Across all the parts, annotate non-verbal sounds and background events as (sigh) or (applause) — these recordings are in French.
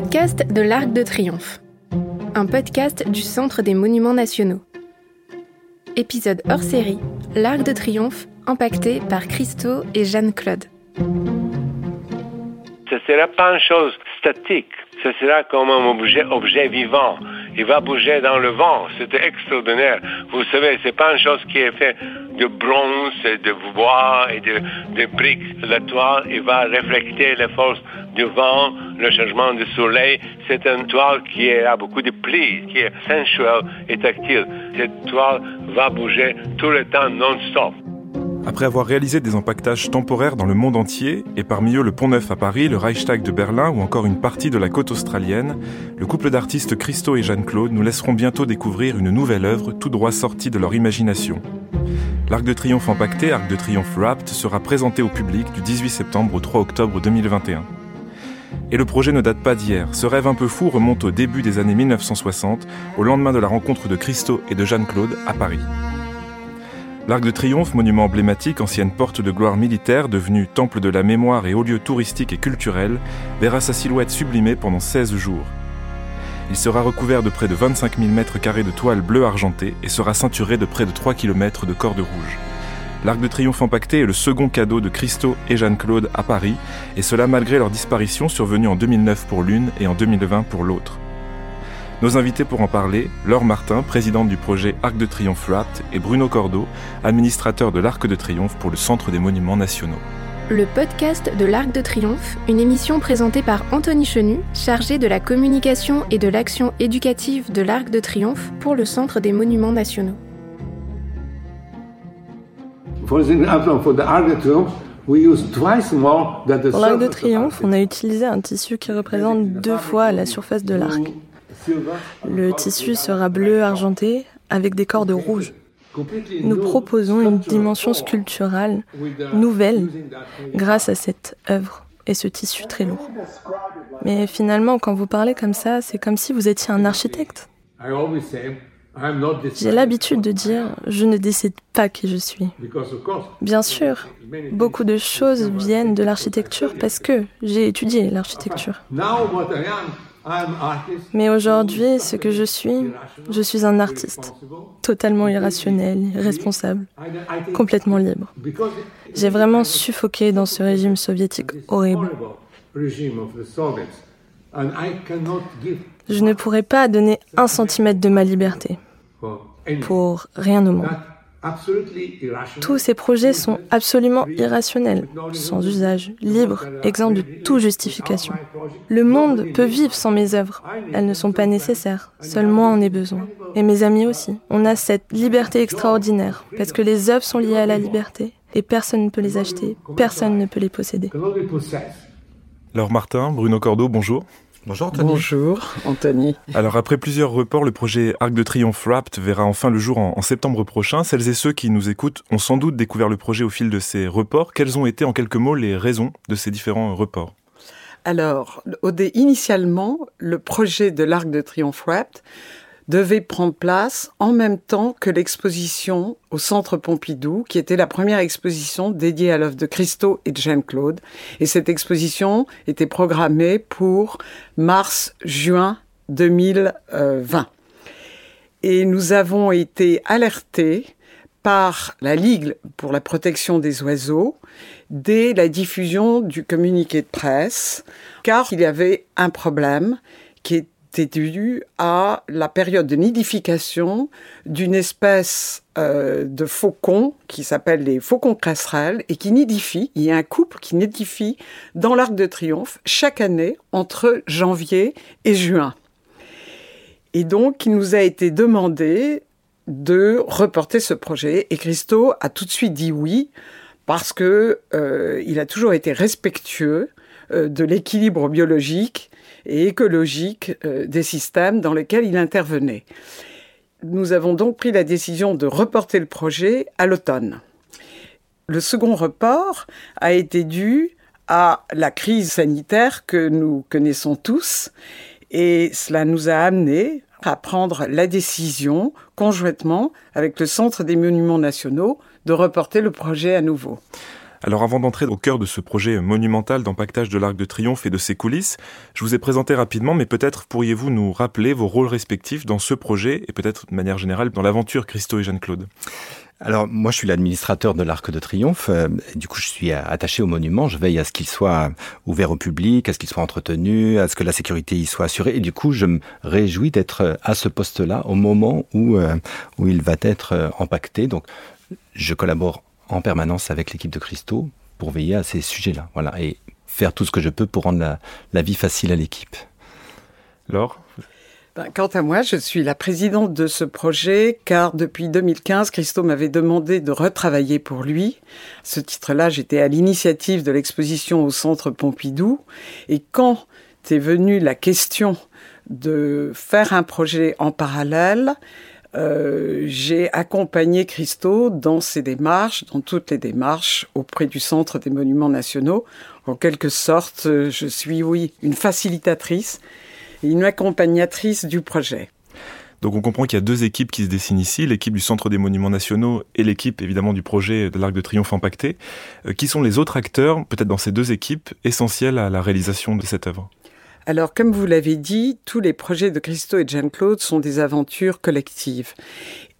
podcast de l'Arc de Triomphe, un podcast du Centre des Monuments Nationaux. Épisode hors série, l'Arc de Triomphe, impacté par Christo et Jeanne-Claude. Ce ne sera pas une chose statique, ce sera comme un objet, objet vivant. Il va bouger dans le vent, c'était extraordinaire. Vous savez, c'est pas une chose qui est faite de bronze, de bois et de, de briques. La toile, il va refléter les forces du vent, le changement du soleil. C'est une toile qui a beaucoup de plis, qui est sensuelle et tactile. Cette toile va bouger tout le temps non-stop. Après avoir réalisé des empaquetages temporaires dans le monde entier, et parmi eux le Pont Neuf à Paris, le Reichstag de Berlin ou encore une partie de la côte australienne, le couple d'artistes Christo et Jeanne-Claude nous laisseront bientôt découvrir une nouvelle œuvre tout droit sortie de leur imagination. L'Arc de Triomphe empaqueté, Arc de Triomphe Wrapped, sera présenté au public du 18 septembre au 3 octobre 2021. Et le projet ne date pas d'hier. Ce rêve un peu fou remonte au début des années 1960, au lendemain de la rencontre de Christo et de Jeanne-Claude à Paris. L'Arc de Triomphe, monument emblématique, ancienne porte de gloire militaire, devenue temple de la mémoire et haut lieu touristique et culturel, verra sa silhouette sublimée pendant 16 jours. Il sera recouvert de près de 25 000 mètres carrés de toile bleue argentée et sera ceinturé de près de 3 km de cordes rouges. L'Arc de Triomphe empaqueté est le second cadeau de Christo et Jeanne-Claude à Paris, et cela malgré leur disparition survenue en 2009 pour l'une et en 2020 pour l'autre. Nos invités pour en parler, Laure Martin, présidente du projet Arc de Triomphe Wrapped, et Bruno Cordeau, administrateur de l'Arc de Triomphe pour le Centre des Monuments Nationaux. Le podcast de l'Arc de Triomphe, une émission présentée par Anthony Chenu, chargé de la communication et de l'action éducative de l'Arc de Triomphe pour le Centre des Monuments Nationaux. Pour l'Arc de Triomphe, on a utilisé un tissu qui représente deux fois la surface de l'arc. Le tissu sera bleu argenté avec des cordes rouges. Nous proposons une dimension sculpturale nouvelle grâce à cette œuvre et ce tissu très lourd. Mais finalement, quand vous parlez comme ça, c'est comme si vous étiez un architecte. J'ai l'habitude de dire, je ne décide pas qui je suis. Bien sûr, beaucoup de choses viennent de l'architecture parce que j'ai étudié l'architecture. Mais aujourd'hui, ce que je suis, je suis un artiste, totalement irrationnel, irresponsable, complètement libre. J'ai vraiment suffoqué dans ce régime soviétique horrible. Je ne pourrais pas donner un centimètre de ma liberté pour rien au monde. Tous ces projets sont absolument irrationnels, sans usage, libres, exempts de toute justification. Le monde peut vivre sans mes œuvres. Elles ne sont pas nécessaires. Seul moi en ai besoin. Et mes amis aussi. On a cette liberté extraordinaire, parce que les œuvres sont liées à la liberté, et personne ne peut les acheter, personne ne peut les posséder. Alors Martin, Bruno Cordeau, bonjour. Bonjour Anthony. Bonjour Anthony. Alors après plusieurs reports, le projet Arc de Triomphe Wrapped verra enfin le jour en, septembre prochain. Celles et ceux qui nous écoutent ont sans doute découvert le projet au fil de ces reports. Quelles ont été en quelques mots les raisons de ces différents reports? Alors, initialement, le projet de l'Arc de Triomphe Wrapped devait prendre place en même temps que l'exposition au Centre Pompidou, qui était la première exposition dédiée à l'œuvre de Christo et de Jeanne-Claude. Et cette exposition était programmée pour mars-juin 2020. Et nous avons été alertés par la Ligue pour la protection des oiseaux dès la diffusion du communiqué de presse, car il y avait un problème qui est était dû à la période de nidification d'une espèce euh, de faucon qui s'appelle les faucons cresserelles et qui nidifie. Il y a un couple qui nidifie dans l'Arc de Triomphe chaque année entre janvier et juin. Et donc, il nous a été demandé de reporter ce projet et Christo a tout de suite dit oui parce que euh, il a toujours été respectueux euh, de l'équilibre biologique et écologique euh, des systèmes dans lesquels il intervenait. Nous avons donc pris la décision de reporter le projet à l'automne. Le second report a été dû à la crise sanitaire que nous connaissons tous et cela nous a amené à prendre la décision conjointement avec le Centre des Monuments Nationaux de reporter le projet à nouveau. Alors avant d'entrer au cœur de ce projet monumental d'empaquetage de l'Arc de Triomphe et de ses coulisses, je vous ai présenté rapidement, mais peut-être pourriez-vous nous rappeler vos rôles respectifs dans ce projet et peut-être de manière générale dans l'aventure Christo et Jeanne-Claude. Alors moi je suis l'administrateur de l'Arc de Triomphe, euh, du coup je suis attaché au monument, je veille à ce qu'il soit ouvert au public, à ce qu'il soit entretenu, à ce que la sécurité y soit assurée. Et du coup je me réjouis d'être à ce poste-là au moment où, euh, où il va être euh, empaqueté. Donc je collabore en permanence avec l'équipe de Christo pour veiller à ces sujets-là, voilà, et faire tout ce que je peux pour rendre la, la vie facile à l'équipe. Laure? Ben, quant à moi, je suis la présidente de ce projet car depuis 2015, Christo m'avait demandé de retravailler pour lui. À ce titre-là, j'étais à l'initiative de l'exposition au Centre Pompidou. Et quand est venue la question de faire un projet en parallèle, euh, j'ai accompagné Christo dans ses démarches, dans toutes les démarches auprès du Centre des Monuments Nationaux. En quelque sorte, je suis, oui, une facilitatrice une accompagnatrice du projet. Donc on comprend qu'il y a deux équipes qui se dessinent ici, l'équipe du Centre des Monuments Nationaux et l'équipe évidemment du projet de l'Arc de Triomphe empaqueté. Euh, qui sont les autres acteurs, peut-être dans ces deux équipes, essentiels à la réalisation de cette œuvre? Alors, comme vous l'avez dit, tous les projets de Christo et Jean-Claude sont des aventures collectives.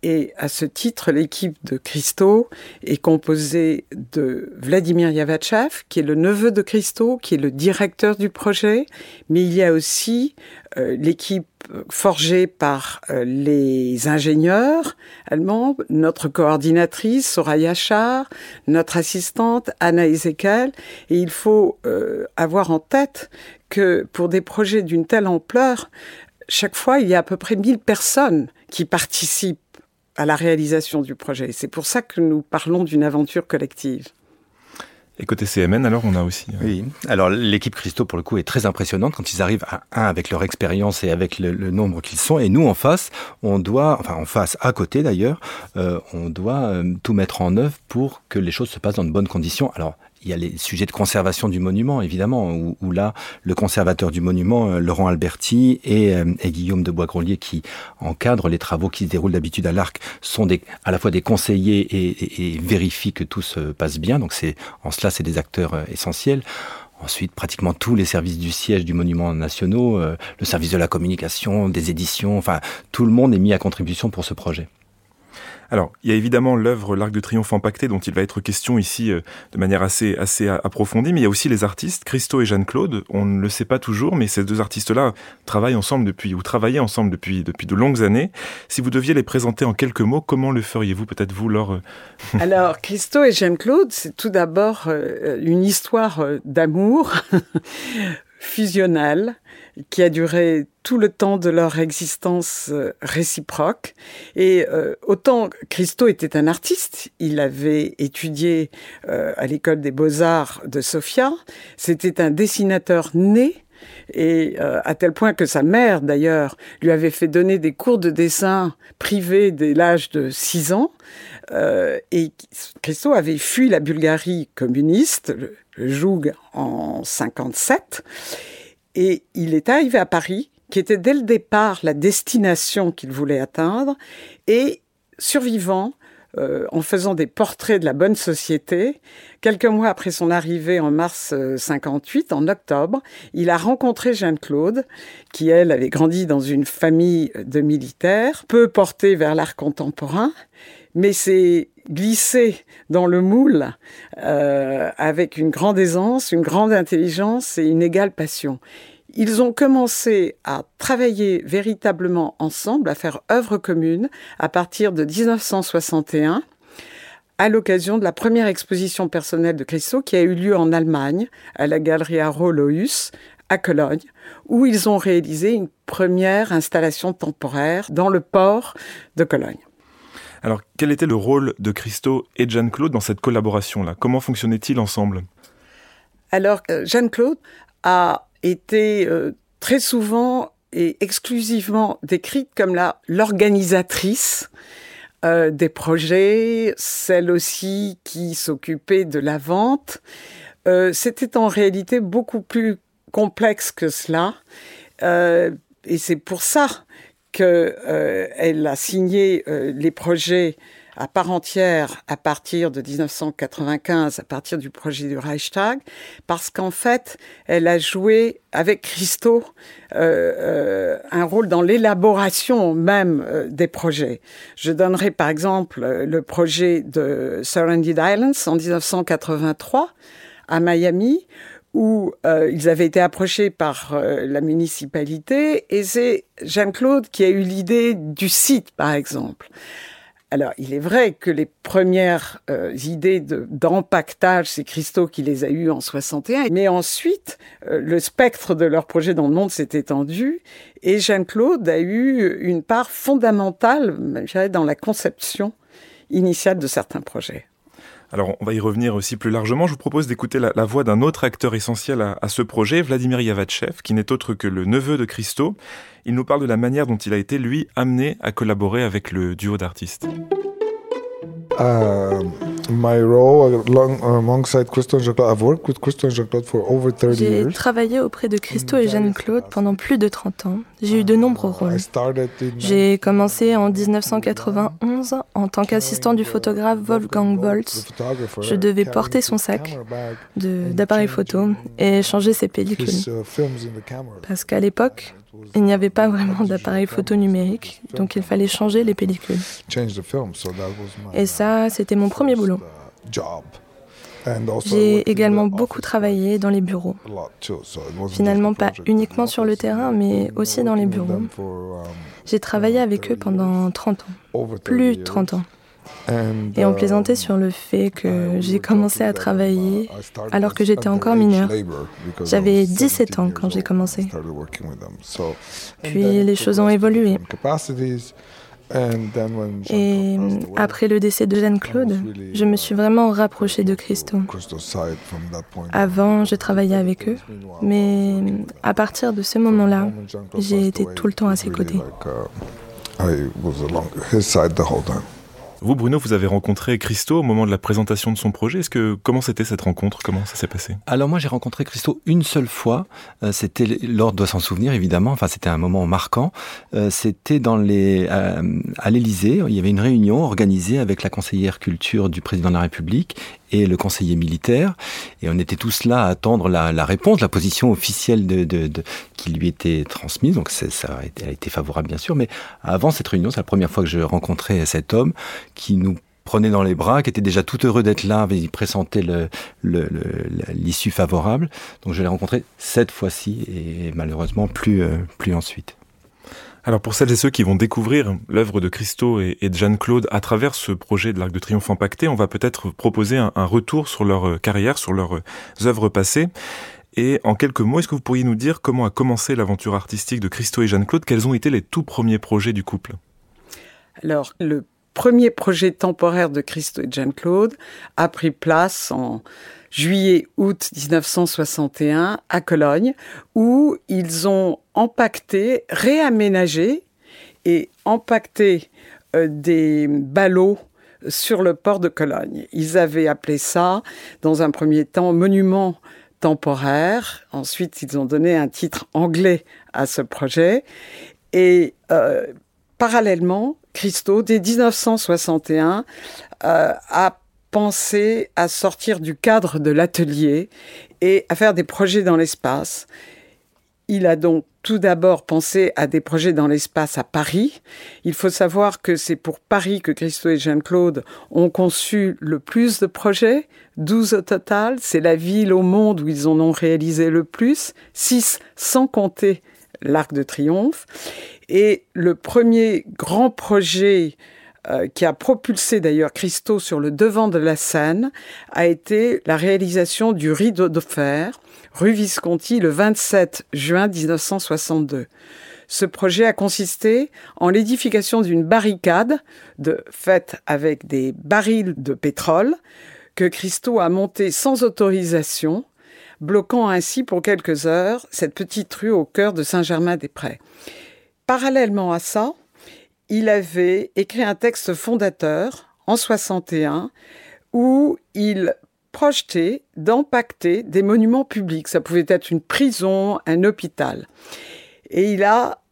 Et à ce titre, l'équipe de Christo est composée de Vladimir Yavachev, qui est le neveu de Christo, qui est le directeur du projet, mais il y a aussi euh, l'équipe forgée par euh, les ingénieurs allemands, notre coordinatrice Soraya Char, notre assistante Anna Ezekiel, et il faut euh, avoir en tête que pour des projets d'une telle ampleur, chaque fois, il y a à peu près 1000 personnes qui participent à la réalisation du projet. C'est pour ça que nous parlons d'une aventure collective. Et côté CMN, alors on a aussi. Euh, oui. Alors l'équipe Christo pour le coup est très impressionnante quand ils arrivent à un avec leur expérience et avec le, nombre qu'ils sont. Et nous en face, on doit, enfin en face, à côté d'ailleurs, euh, on doit euh, tout mettre en œuvre pour que les choses se passent dans de bonnes conditions. Alors il y a les sujets de conservation du monument, évidemment, où, là, le conservateur du monument, euh, Laurent Alberti et, euh, et Guillaume de Boisgrolier, qui encadrent les travaux qui se déroulent d'habitude à l'Arc, sont des, à la fois des conseillers et, et, vérifient que tout se passe bien. Donc, c'est en cela, c'est des acteurs euh, essentiels. Ensuite, pratiquement tous les services du siège du monument nationaux, le service de la communication, des éditions, enfin, tout le monde est mis à contribution pour ce projet. Alors, il y a évidemment l'œuvre L'Arc de Triomphe empaqueté dont il va être question ici euh, de manière assez, assez approfondie, mais il y a aussi les artistes, Christo et Jeanne-Claude. On ne le sait pas toujours, mais ces deux artistes-là travaillent ensemble depuis, ou travaillaient ensemble depuis, depuis de longues années. Si vous deviez les présenter en quelques mots, comment le feriez-vous peut-être vous, Laure (laughs) Alors, Christo et Jeanne-Claude, c'est tout d'abord euh, une histoire euh, d'amour (laughs) fusionnelle qui a duré tout le temps de leur existence euh, réciproque. Et euh, autant Christo était un artiste, il avait étudié euh, à l'école des beaux-arts de Sofia, c'était un dessinateur né et à tel point que sa mère, d'ailleurs, lui avait fait donner des cours de dessin privés dès l'âge de 6 ans. et Christo avait fui la Bulgarie communiste, Joug, en 57. Et il est arrivé à Paris, qui était dès le départ la destination qu'il voulait atteindre, et survivant, euh, en faisant des portraits de la bonne société. Quelques mois après son arrivée en mars 58, euh, en octobre, il a rencontré Jeanne-Claude, qui elle avait grandi dans une famille de militaires, peu portée vers l'art contemporain, mais s'est glissé dans le moule euh, avec une grande aisance, une grande intelligence et une égale passion. Ils ont commencé à travailler véritablement ensemble, à faire œuvre commune à partir de 1961 à l'occasion de la première exposition personnelle de Christo qui a eu lieu en Allemagne, à la Galerie Rolloïus, à Cologne, où ils ont réalisé une première installation temporaire dans le port de Cologne. Alors, quel était le rôle de Christo et de Jeanne-Claude dans cette collaboration-là? Comment fonctionnait-il ensemble? Alors, euh, Jeanne-Claude a été euh, très souvent et exclusivement décrite comme l'organisatrice euh, des projets, celle aussi qui s'occupait de la vente. C'était en réalité beaucoup plus complexe que cela. et c'est pour ça qu'elle euh, a signé euh, les projets à part entière à partir de 1995, à partir du projet du Reichstag, parce qu'en fait, elle a joué avec Christo euh, un rôle dans l'élaboration même des projets. Je donnerai par exemple le projet de Surrounded Islands en 1983 à Miami, où euh, ils avaient été approchés par euh, la municipalité et c'est Jean-Claude qui a eu l'idée du site, par exemple. Alors, il est vrai que les premières euh, idées d'empaquetage, c'est Christo qui les a eues en 61, mais ensuite, le spectre de leur projet dans le monde s'est étendu et Jean-Claude a eu une part fondamentale, dans la conception initiale de certains projets. Alors on va y revenir aussi plus largement. Je vous propose d'écouter la, voix d'un autre acteur essentiel à, ce projet, Vladimir Yavatchev, qui n'est autre que le neveu de Christo. Il nous parle de la manière dont il a été, lui, amené à collaborer avec le duo d'artistes. Uh, my role alongside Christo and I've worked with Christo and Jean-Claude for over 30 years. J'ai travaillé auprès de Christo et Jeanne-Claude pendant plus de 30 ans. J'ai eu de nombreux rôles. J'ai commencé en 1991 en tant qu'assistant du photographe Wolfgang Volz. Je devais porter son sac d'appareil photo et changer ses pellicules. Uh, Parce qu'à l'époque, il n'y avait pas vraiment d'appareil photo numérique, donc il fallait changer les pellicules. Et ça, c'était mon premier boulot. J'ai également beaucoup travaillé dans les bureaux. Finalement, pas uniquement sur le terrain, mais aussi dans les bureaux. J'ai travaillé avec eux pendant 30 ans, plus de 30 ans. Et on plaisantait sur le fait que j'ai commencé à travailler alors que j'étais encore mineur. J'avais 17 ans quand j'ai commencé. Puis les choses ont évolué. Et après le décès de Jeanne-Claude, je me suis vraiment rapprochée de Christo. Avant, je travaillais avec eux, mais à partir de ce moment-là, j'ai été tout le temps à ses côtés. Vous, Bruno, vous avez rencontré Christo au moment de la présentation de son projet. Est-ce que comment c'était cette rencontre? Comment ça s'est passé? Alors moi, j'ai rencontré Christo une seule fois. Euh, c'était l'ordre doit s'en souvenir évidemment. Enfin, c'était un moment marquant. Euh, c'était dans les euh, à l'Élysée. Il y avait une réunion organisée avec la conseillère culture du président de la République et le conseiller militaire. Et on était tous là à attendre la, la réponse, la position officielle de, de, de, qui lui était transmise. Donc ça a été, a été favorable bien sûr. Mais avant cette réunion, c'est la première fois que je rencontrais cet homme qui nous prenait dans les bras, qui était déjà tout heureux d'être là, il pressentait l'issue le, favorable. Donc je l'ai rencontré cette fois-ci et malheureusement plus, euh, plus ensuite. Alors pour celles et ceux qui vont découvrir l'œuvre de Christo et, de Jeanne-Claude à travers ce projet de l'Arc de Triomphe impacté, on va peut-être proposer un, retour sur leur euh, carrière, sur leurs euh, œuvres passées. Et en quelques mots, est-ce que vous pourriez nous dire comment a commencé l'aventure artistique de Christo et Jeanne-Claude? Quels ont été les tout premiers projets du couple? Alors, le premier projet temporaire de Christo et Jeanne-Claude a pris place en juillet-août 1961 à Cologne, où ils ont empaqueté, réaménagé et empaqueté euh, des ballots sur le port de Cologne. Ils avaient appelé ça, dans un premier temps, monument temporaire. Ensuite, ils ont donné un titre anglais à ce projet. Et euh, parallèlement, Christo, dès 1961, euh, a penser à sortir du cadre de l'atelier et à faire des projets dans l'espace. Il a donc tout d'abord pensé à des projets dans l'espace à Paris. Il faut savoir que c'est pour Paris que Christo et Jean-Claude ont conçu le plus de projets, 12 au total. C'est la ville au monde où ils en ont réalisé le plus, 6 sans compter l'Arc de Triomphe. Et le premier grand projet qui a propulsé d'ailleurs Christo sur le devant de la scène, a été la réalisation du rideau de fer, rue Visconti, le 27 juin 1962. Ce projet a consisté en l'édification d'une barricade de, faite avec des barils de pétrole que Christo a monté sans autorisation, bloquant ainsi pour quelques heures cette petite rue au cœur de Saint-Germain-des-Prés. Parallèlement à ça, il avait écrit un texte fondateur en 61 où il projetait d'empacter des monuments publics. Ça pouvait être une prison, un hôpital. Et il a,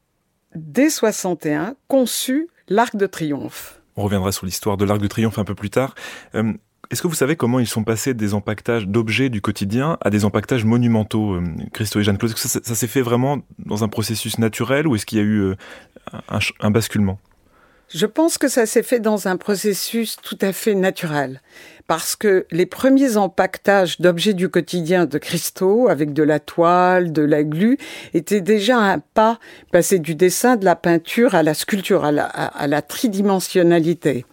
dès 61, conçu l'Arc de Triomphe. On reviendra sur l'histoire de l'Arc de Triomphe un peu plus tard. Euh, est-ce que vous savez comment ils sont passés des empaquetages d'objets du quotidien à des empaquetages monumentaux, euh, Christo et Jeanne-Claude Est-ce que ça, s'est fait vraiment dans un processus naturel ou est-ce qu'il y a eu euh, un, basculement? Je pense que ça s'est fait dans un processus tout à fait naturel. Parce que les premiers empaquetages d'objets du quotidien de Christo, avec de la toile, de la glu, étaient déjà un pas passé du dessin, de la peinture à la sculpture, à la, à la tridimensionnalité.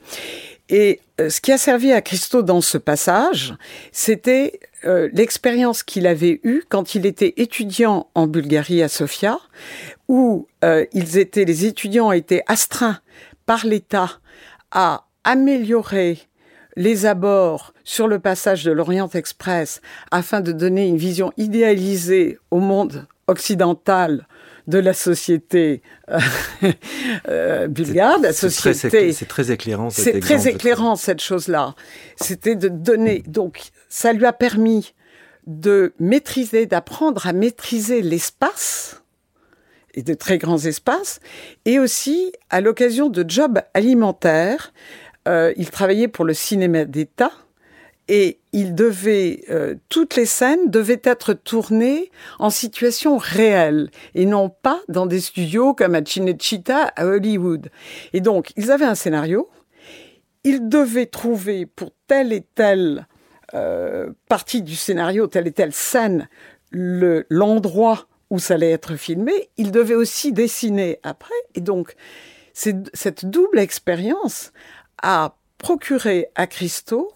Et euh, ce qui a servi à Christo dans ce passage, c'était euh, l'expérience qu'il avait eue quand il était étudiant en Bulgarie à Sofia, où euh, les étudiants étaient astreints par l'État à améliorer les abords sur le passage de l'Orient Express afin de donner une vision idéalisée au monde occidental de la société euh, (laughs) euh, bulgare, la société. C'est très, éclairant. C'est très éclairant cette chose-là. C'était de donner. Donc, ça lui a permis de maîtriser, d'apprendre à maîtriser l'espace et de très grands espaces, et aussi à l'occasion de jobs alimentaires. Euh, il travaillait pour le cinéma d'État et il devait euh, toutes les scènes devaient être tournées en situation réelle et non pas dans des studios comme à Cinecittà à Hollywood. Et donc ils avaient un scénario, ils devaient trouver pour telle et telle euh, partie du scénario, telle et telle scène, l'endroit où ça allait être filmé. Ils devaient aussi dessiner après. Et donc cette double expérience a procuré à Christo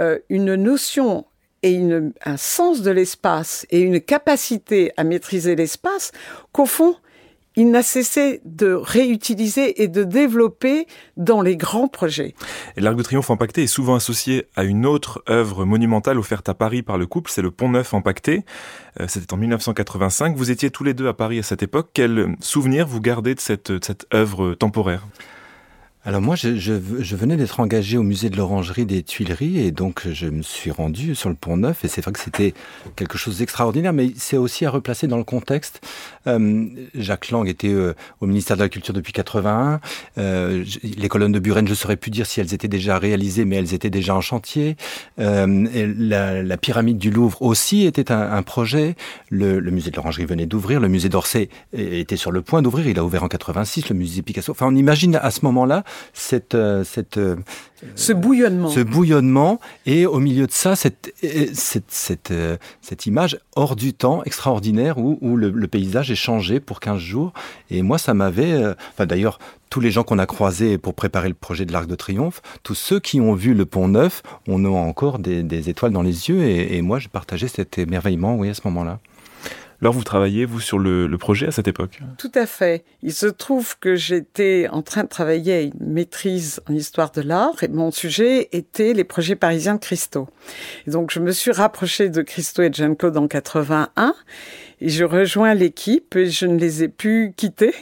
euh, une notion et un sens de l'espace et une capacité à maîtriser l'espace qu'au fond, il n'a cessé de réutiliser et de développer dans les grands projets. L'Arc de Triomphe empaqueté est souvent associé à une autre œuvre monumentale offerte à Paris par le couple, c'est le Pont Neuf empaqueté. Euh, c'était en 1985. Vous étiez tous les deux à Paris à cette époque. Quel souvenir vous gardez de cette, de cette œuvre temporaire? Alors moi, je, je, je venais d'être engagé au musée de l'Orangerie des Tuileries et donc je me suis rendu sur le Pont Neuf et c'est vrai que c'était quelque chose d'extraordinaire, mais c'est aussi à replacer dans le contexte. Euh, Jacques Lang était euh, au ministère de la Culture depuis 81. Euh, les colonnes de Buren, je saurais plus dire si elles étaient déjà réalisées, mais elles étaient déjà en chantier. Euh, la, pyramide du Louvre aussi était un, un projet. Le, le, musée de l'Orangerie venait d'ouvrir. Le musée d'Orsay était sur le point d'ouvrir. Il a ouvert en 86. Le musée Picasso. Enfin, on imagine à ce moment-là cette, euh, cette, euh, ce bouillonnement. Ce bouillonnement et au milieu de ça, cette, euh, cette, cette, cette image hors du temps extraordinaire où, où le, paysage est changé pour 15 jours. Et moi, ça m'avait... Enfin, d'ailleurs, tous les gens qu'on a croisés pour préparer le projet de l'Arc de Triomphe, tous ceux qui ont vu le Pont Neuf, on a encore des, des étoiles dans les yeux. Et, et moi, j'ai partagé cet émerveillement, oui, à ce moment-là. Alors vous travaillez, vous, sur le, projet à cette époque? Tout à fait. Il se trouve que j'étais en train de travailler à une maîtrise en histoire de l'art et mon sujet était les projets parisiens de Christo. Donc je me suis rapprochée de Christo et de Jeanne-Claude en 81 et je rejoins l'équipe et je ne les ai pu quitter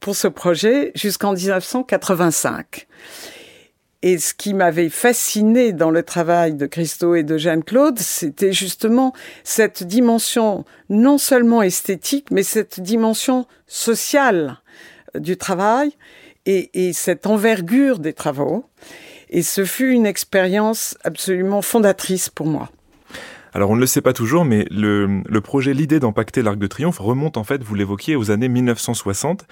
pour ce projet jusqu'en 1985. Et ce qui m'avait fasciné dans le travail de Christo et de Jeanne-Claude, c'était justement cette dimension non seulement esthétique, mais cette dimension sociale du travail et, et cette envergure des travaux. Et ce fut une expérience absolument fondatrice pour moi. Alors on ne le sait pas toujours, mais le, le projet, l'idée d'empacter l'Arc de Triomphe remonte en fait, vous l'évoquiez, aux années 1960.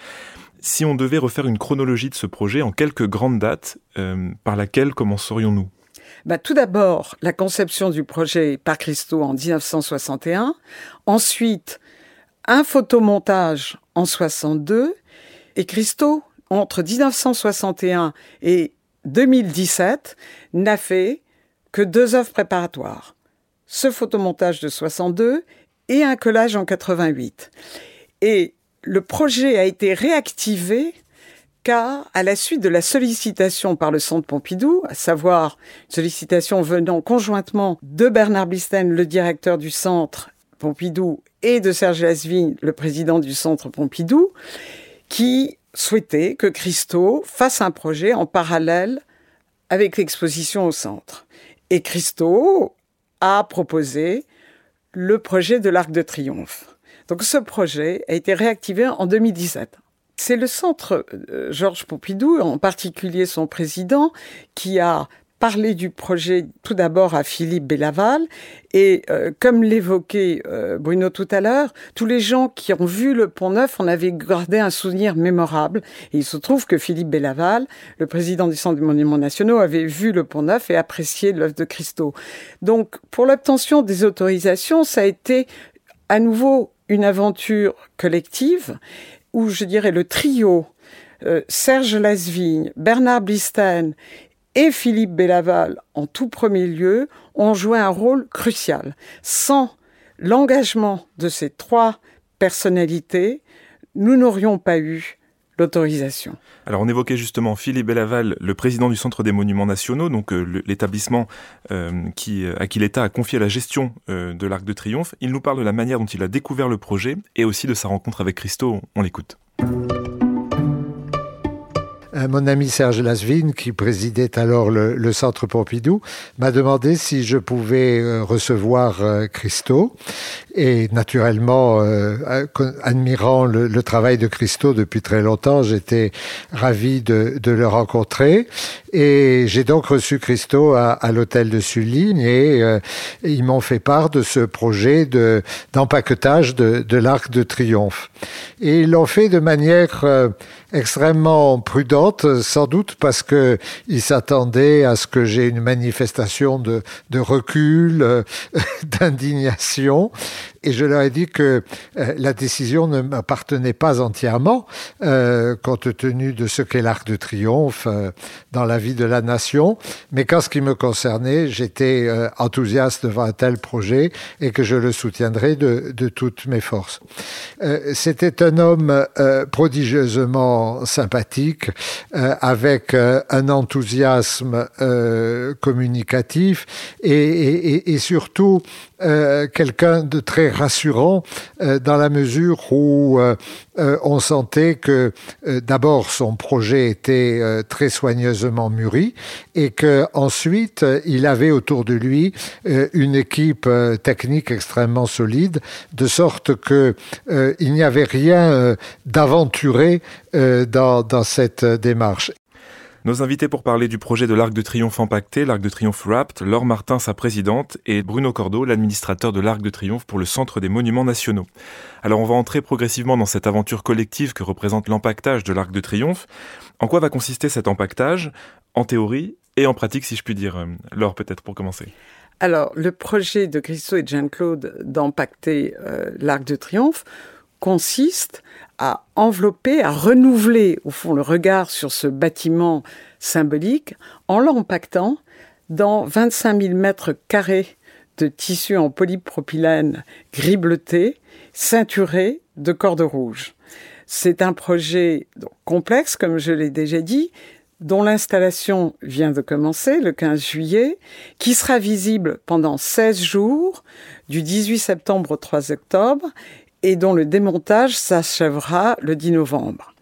Si on devait refaire une chronologie de ce projet en quelques grandes dates, euh, par laquelle commencerions-nous? Bah, Tout d'abord, la conception du projet par Christo en 1961. Ensuite, un photomontage en 62. Et Christo, entre 1961 et 2017, n'a fait que deux œuvres préparatoires. Ce photomontage de 62 et un collage en 88. Et le projet a été réactivé car, à la suite de la sollicitation par le Centre Pompidou, à savoir une sollicitation venant conjointement de Bernard Blisten, le directeur du Centre Pompidou, et de Serge Lasvigne, le président du Centre Pompidou, qui souhaitait que Christo fasse un projet en parallèle avec l'exposition au centre. Et Christo a proposé le projet de l'Arc de Triomphe. Donc ce projet a été réactivé en 2017. C'est le centre euh, Georges Pompidou, en particulier son président, qui a parlé du projet tout d'abord à Philippe Bellaval et euh, comme l'évoquait euh, Bruno tout à l'heure, tous les gens qui ont vu le Pont Neuf en avaient gardé un souvenir mémorable. Et il se trouve que Philippe Bellaval, le président du Centre des Monuments Nationaux, avait vu le Pont Neuf et apprécié l'œuvre de Christo. Donc pour l'obtention des autorisations, ça a été à nouveau une aventure collective où je dirais le trio euh, Serge Lasvigne, Bernard Blistein et Philippe Bellaval, en tout premier lieu, ont joué un rôle crucial. Sans l'engagement de ces trois personnalités, nous n'aurions pas eu Alors on évoquait justement Philippe Bellaval, le président du Centre des Monuments Nationaux, donc euh, l'établissement euh, qui, à qui l'État a confié la gestion de l'Arc de Triomphe. Il nous parle de la manière dont il a découvert le projet et aussi de sa rencontre avec Christo. On l'écoute. Euh, mon ami Serge Lasvine, qui présidait alors le, Centre Pompidou, m'a demandé si je pouvais euh, recevoir euh, Christo. Et naturellement, admirant le, travail de Christo depuis très longtemps, j'étais ravi de, le rencontrer. Et j'ai donc reçu Christo à, l'hôtel de Sully et ils m'ont fait part de ce projet de d'empaquetage de, de l'Arc de Triomphe. Et ils l'ont fait de manière extrêmement prudente, sans doute parce que il s'attendait à ce que j'ai une manifestation de, recul, euh, (laughs) d'indignation. Et je leur ai dit que euh, la décision ne m'appartenait pas entièrement, euh, compte tenu de ce qu'est l'Arc de Triomphe euh, dans la vie de la nation, mais qu'en ce qui me concernait, j'étais euh, enthousiaste devant un tel projet et que je le soutiendrais de, de toutes mes forces. C'était un homme prodigieusement sympathique, avec un enthousiasme communicatif et, et, et surtout quelqu'un de très rassurant euh, dans la mesure où euh, euh, on sentait que d'abord son projet était très soigneusement mûri et que ensuite il avait autour de lui une équipe technique extrêmement solide, de sorte que il n'y avait rien d'aventuré dans, dans cette démarche. Nos invités pour parler du projet de l'Arc de Triomphe empaqueté, l'Arc de Triomphe Wrapped, Laure Martin, sa présidente, et Bruno Cordeau, l'administrateur de l'Arc de Triomphe pour le Centre des Monuments Nationaux. Alors on va entrer progressivement dans cette aventure collective que représente l'empaquetage de l'Arc de Triomphe. En quoi va consister cet empaquetage En théorie et en pratique, si je puis dire. Laure, peut-être pour commencer. Alors, le projet de Christo et Jean-Claude d'empacter euh, l'Arc de Triomphe consiste à envelopper, à renouveler au fond le regard sur ce bâtiment symbolique en l'empactant dans 25 000 mètres carrés de tissu en polypropylène gris bleuté, ceinturé de cordes rouges. C'est un projet complexe, comme je l'ai déjà dit, dont l'installation vient de commencer le 15 juillet, qui sera visible pendant 16 jours, du 18 septembre au 3 octobre, et dont le démontage s'achèvera le 10 novembre.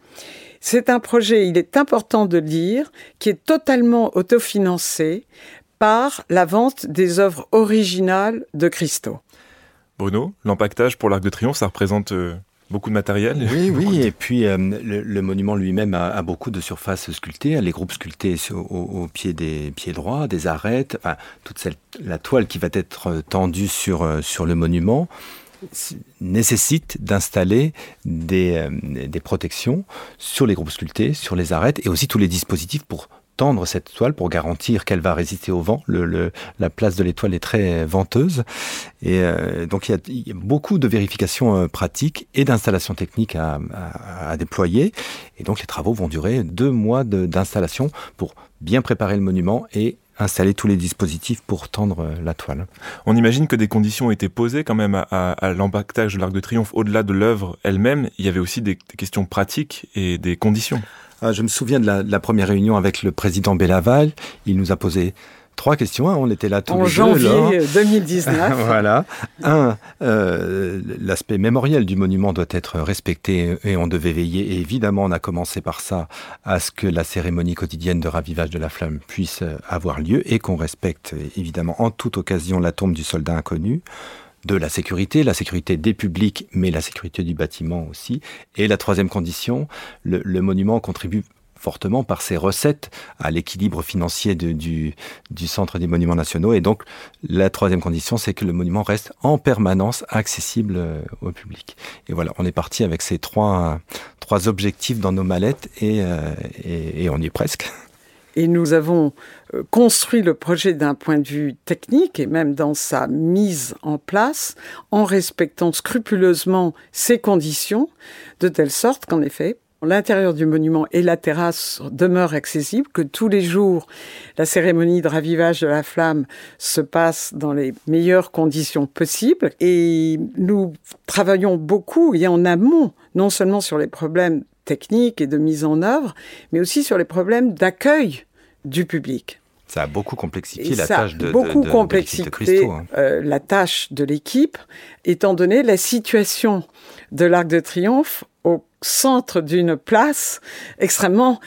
C'est un projet, il est important de le dire, qui est totalement autofinancé par la vente des œuvres originales de Christo. Bruno, l'empaquetage pour l'Arc de Triomphe, ça représente euh, beaucoup de matériel? Oui, oui, (laughs) et puis euh, le, monument lui-même a, beaucoup de surfaces sculptées, les groupes sculptés au, pied des pieds droits, des arêtes, toute la toile qui va être tendue sur, euh, sur le monument nécessite d'installer des, euh, des, protections sur les groupes sculptés, sur les arêtes et aussi tous les dispositifs pour tendre cette toile pour garantir qu'elle va résister au vent. La place de l'étoile est très venteuse. Et euh, donc il y, a, beaucoup de vérifications euh, pratiques et d'installations techniques à, déployer. Et donc les travaux vont durer deux mois d'installation pour bien préparer le monument et installer tous les dispositifs pour tendre euh, la toile. On imagine que des conditions été posées quand même à, à, l'empaquetage de l'Arc de Triomphe. Au-delà de l'œuvre elle-même, il y avait aussi des, questions pratiques et des conditions. Ah, je me souviens de la, de la, première réunion avec le président Bellaval. Il nous a posé trois questions. Hein. On était là tous en les janvier 2019. (laughs) (laughs) voilà. Un, euh, l'aspect mémoriel du monument doit être respecté et on devait veiller. Et évidemment, on a commencé par ça à ce que la cérémonie quotidienne de ravivage de la flamme puisse avoir lieu et qu'on respecte évidemment en toute occasion la tombe du soldat inconnu. de la sécurité, la sécurité des publics, mais la sécurité du bâtiment aussi. Et la troisième condition, le, monument contribue fortement par ses recettes à l'équilibre financier du, Centre des Monuments Nationaux. Et donc, la troisième condition, c'est que le monument reste en permanence accessible euh, au public. Et voilà, on est parti avec ces trois, trois objectifs dans nos mallettes et, euh, et, et on y est presque et nous avons euh, construit le projet d'un point de vue technique et même dans sa mise en place en respectant scrupuleusement ces conditions de telle sorte qu'en effet, L'intérieur du monument et la terrasse demeurent accessibles, que tous les jours, la cérémonie de ravivage de la flamme se passe dans les meilleures conditions possibles. Et nous travaillons beaucoup et en amont, non seulement sur les problèmes techniques et de mise en œuvre, mais aussi sur les problèmes d'accueil du public. Ça a beaucoup complexifié la tâche de, beaucoup de, hein. euh, la tâche de l'équipe, étant donné la situation de l'Arc de Triomphe au centre d'une place extrêmement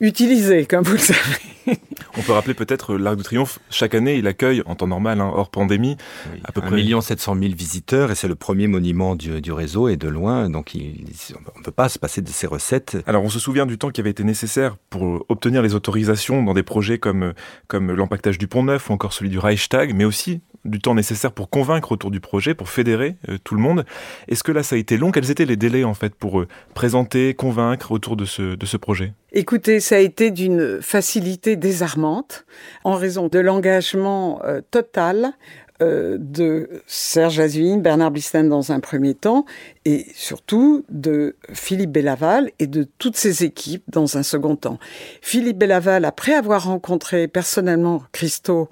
utilisée, comme vous le savez. (laughs) On peut rappeler peut-être l'Arc de Triomphe, chaque année, il accueille, en temps normal, hein, hors pandémie, à peu près 1 700 000 visiteurs, et c'est le premier monument du, réseau, et de loin, donc on ne peut pas se passer de ces recettes. Alors on se souvient du temps qui avait été nécessaire pour obtenir les autorisations dans des projets comme, comme l'empaquetage du Pont Neuf, ou encore celui du Reichstag, mais aussi du temps nécessaire pour convaincre autour du projet, pour fédérer euh, tout le monde. Est-ce que là, ça a été long? Quels étaient les délais, en fait, pour euh, présenter, convaincre autour de ce, de ce projet? Écoutez, ça a été d'une facilité désarmante en raison de l'engagement euh, total de Serge Azuine, Bernard Blisten dans un premier temps, et surtout de Philippe Bellaval et de toutes ses équipes dans un second temps. Philippe Bellaval, après avoir rencontré personnellement Christo